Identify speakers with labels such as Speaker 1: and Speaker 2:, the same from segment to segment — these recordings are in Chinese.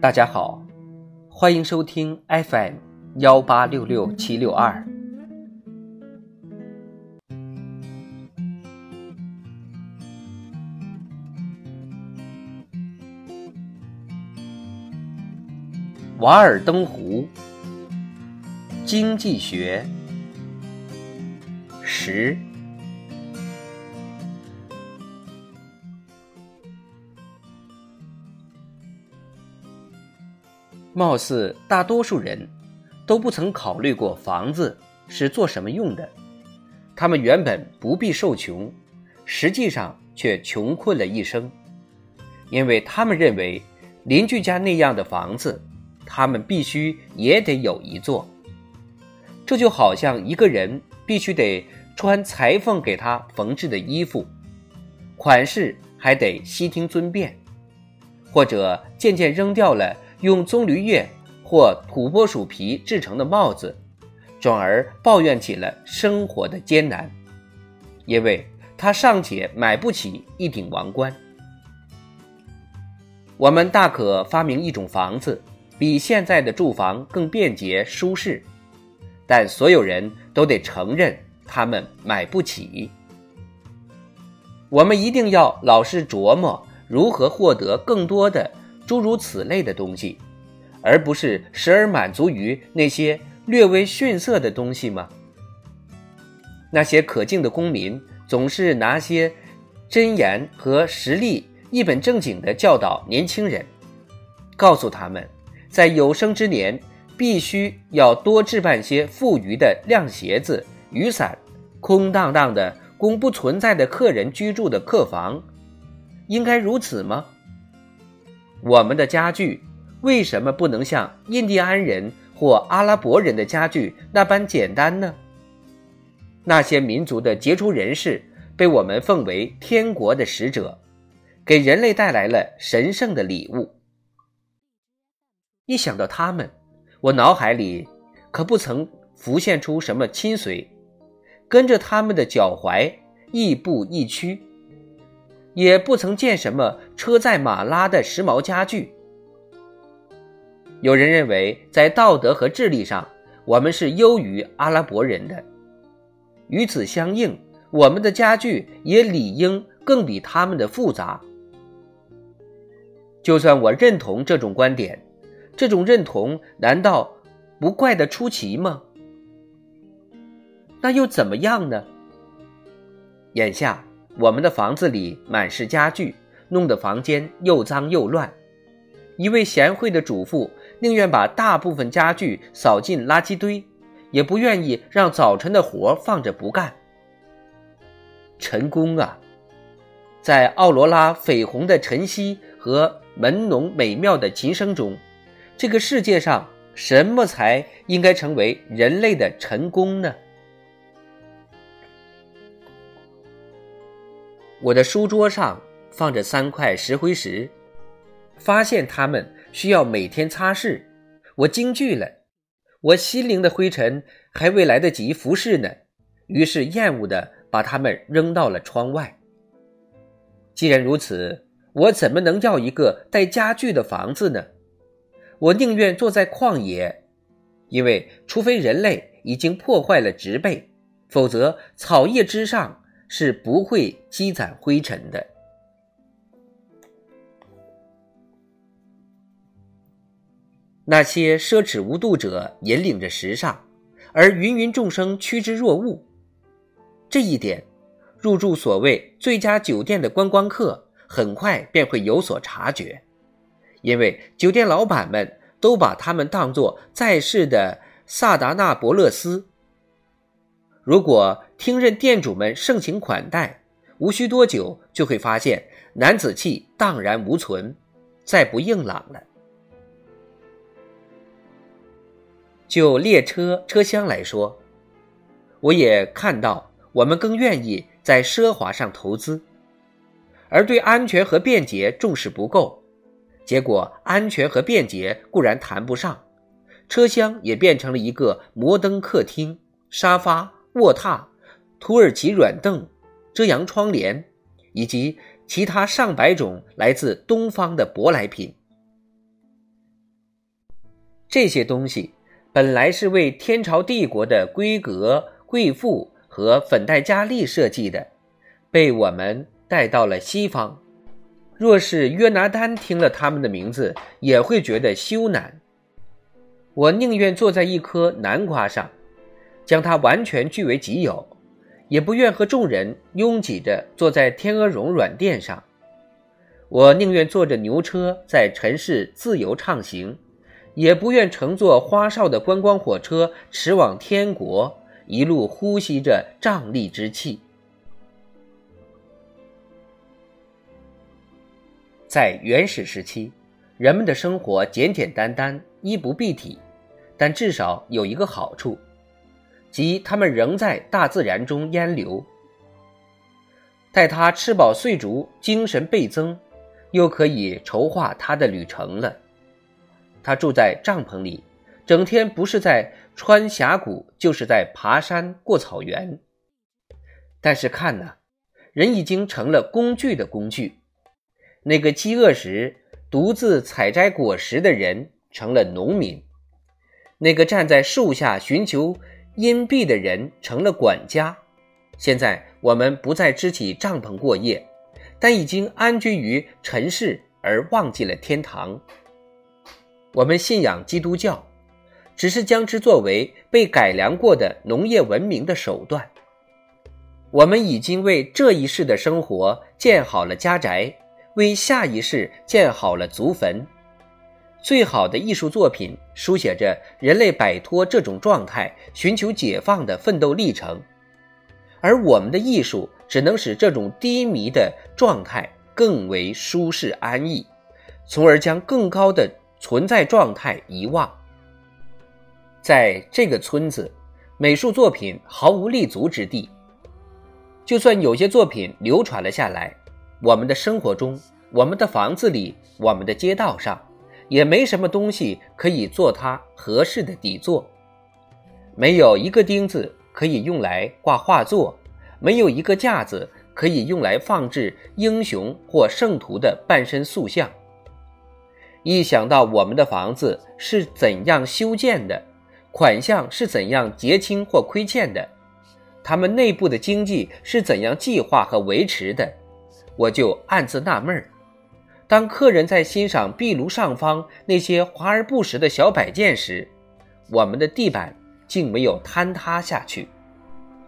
Speaker 1: 大家好，欢迎收听 FM 幺八六六七六二。《瓦尔登湖》经济学十。貌似大多数人都不曾考虑过房子是做什么用的。他们原本不必受穷，实际上却穷困了一生，因为他们认为邻居家那样的房子。他们必须也得有一座，这就好像一个人必须得穿裁缝给他缝制的衣服，款式还得悉听尊便，或者渐渐扔掉了用棕榈叶或土拨鼠皮制成的帽子，转而抱怨起了生活的艰难，因为他尚且买不起一顶王冠。我们大可发明一种房子。比现在的住房更便捷舒适，但所有人都得承认他们买不起。我们一定要老是琢磨如何获得更多的诸如此类的东西，而不是时而满足于那些略微逊色的东西吗？那些可敬的公民总是拿些箴言和实例一本正经的教导年轻人，告诉他们。在有生之年，必须要多置办些富余的晾鞋子、雨伞，空荡荡的供不存在的客人居住的客房，应该如此吗？我们的家具为什么不能像印第安人或阿拉伯人的家具那般简单呢？那些民族的杰出人士被我们奉为天国的使者，给人类带来了神圣的礼物。一想到他们，我脑海里可不曾浮现出什么亲随，跟着他们的脚踝亦步亦趋，也不曾见什么车载马拉的时髦家具。有人认为，在道德和智力上，我们是优于阿拉伯人的，与此相应，我们的家具也理应更比他们的复杂。就算我认同这种观点。这种认同难道不怪得出奇吗？那又怎么样呢？眼下我们的房子里满是家具，弄得房间又脏又乱。一位贤惠的主妇宁愿把大部分家具扫进垃圾堆，也不愿意让早晨的活放着不干。陈宫啊，在奥罗拉绯红的晨曦和门农美妙的琴声中。这个世界上什么才应该成为人类的成功呢？我的书桌上放着三块石灰石，发现它们需要每天擦拭，我惊惧了。我心灵的灰尘还未来得及服侍呢，于是厌恶的把它们扔到了窗外。既然如此，我怎么能要一个带家具的房子呢？我宁愿坐在旷野，因为除非人类已经破坏了植被，否则草叶之上是不会积攒灰尘的。那些奢侈无度者引领着时尚，而芸芸众生趋之若鹜。这一点，入住所谓最佳酒店的观光客很快便会有所察觉。因为酒店老板们都把他们当作在世的萨达纳伯勒斯。如果听任店主们盛情款待，无需多久就会发现男子气荡然无存，再不硬朗了。就列车车厢来说，我也看到我们更愿意在奢华上投资，而对安全和便捷重视不够。结果，安全和便捷固然谈不上，车厢也变成了一个摩登客厅，沙发、卧榻、土耳其软凳、遮阳窗帘，以及其他上百种来自东方的舶来品。这些东西本来是为天朝帝国的闺阁、贵妇和粉黛佳丽设计的，被我们带到了西方。若是约拿丹听了他们的名字，也会觉得羞赧。我宁愿坐在一颗南瓜上，将它完全据为己有，也不愿和众人拥挤着坐在天鹅绒软垫上。我宁愿坐着牛车在尘世自由畅行，也不愿乘坐花哨的观光火车驰往天国，一路呼吸着瘴疠之气。在原始时期，人们的生活简简单单，衣不蔽体，但至少有一个好处，即他们仍在大自然中烟流。待他吃饱睡足，精神倍增。又可以筹划他的旅程了。他住在帐篷里，整天不是在穿峡谷，就是在爬山过草原。但是看呐，人已经成了工具的工具。那个饥饿时独自采摘果实的人成了农民，那个站在树下寻求荫蔽的人成了管家。现在我们不再支起帐篷过夜。但已经安居于尘世，而忘记了天堂。我们信仰基督教，只是将之作为被改良过的农业文明的手段。我们已经为这一世的生活建好了家宅，为下一世建好了祖坟。最好的艺术作品书写着人类摆脱这种状态、寻求解放的奋斗历程，而我们的艺术。只能使这种低迷的状态更为舒适安逸，从而将更高的存在状态遗忘。在这个村子，美术作品毫无立足之地。就算有些作品流传了下来，我们的生活中、我们的房子里、我们的街道上，也没什么东西可以做它合适的底座。没有一个钉子可以用来挂画作。没有一个架子可以用来放置英雄或圣徒的半身塑像。一想到我们的房子是怎样修建的，款项是怎样结清或亏欠的，他们内部的经济是怎样计划和维持的，我就暗自纳闷儿。当客人在欣赏壁炉上方那些华而不实的小摆件时，我们的地板竟没有坍塌下去。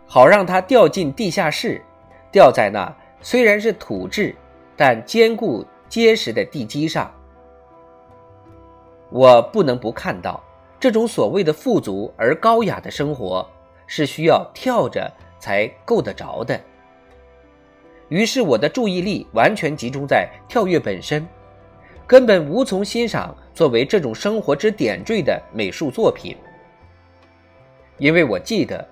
Speaker 1: 好让它掉进地下室，掉在那虽然是土质，但坚固结实的地基上。我不能不看到，这种所谓的富足而高雅的生活是需要跳着才够得着的。于是我的注意力完全集中在跳跃本身，根本无从欣赏作为这种生活之点缀的美术作品，因为我记得。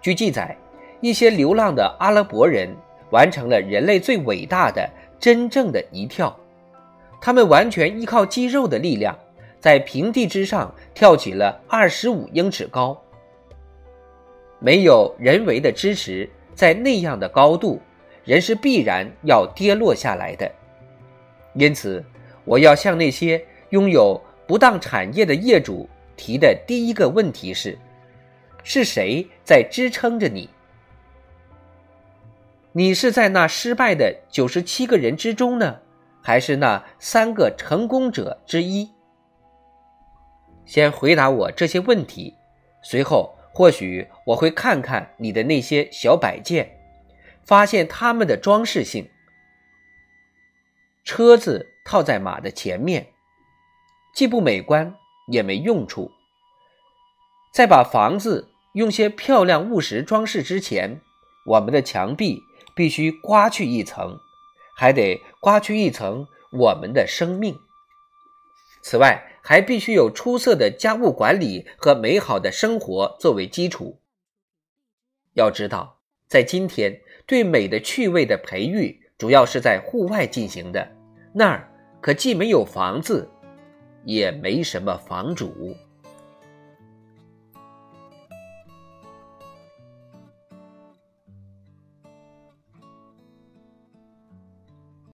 Speaker 1: 据记载，一些流浪的阿拉伯人完成了人类最伟大的、真正的一跳。他们完全依靠肌肉的力量，在平地之上跳起了二十五英尺高。没有人为的支持，在那样的高度，人是必然要跌落下来的。因此，我要向那些拥有不当产业的业主提的第一个问题是。是谁在支撑着你？你是在那失败的九十七个人之中呢，还是那三个成功者之一？先回答我这些问题，随后或许我会看看你的那些小摆件，发现它们的装饰性。车子套在马的前面，既不美观也没用处。在把房子。用些漂亮务实装饰之前，我们的墙壁必须刮去一层，还得刮去一层我们的生命。此外，还必须有出色的家务管理和美好的生活作为基础。要知道，在今天，对美的趣味的培育主要是在户外进行的，那儿可既没有房子，也没什么房主。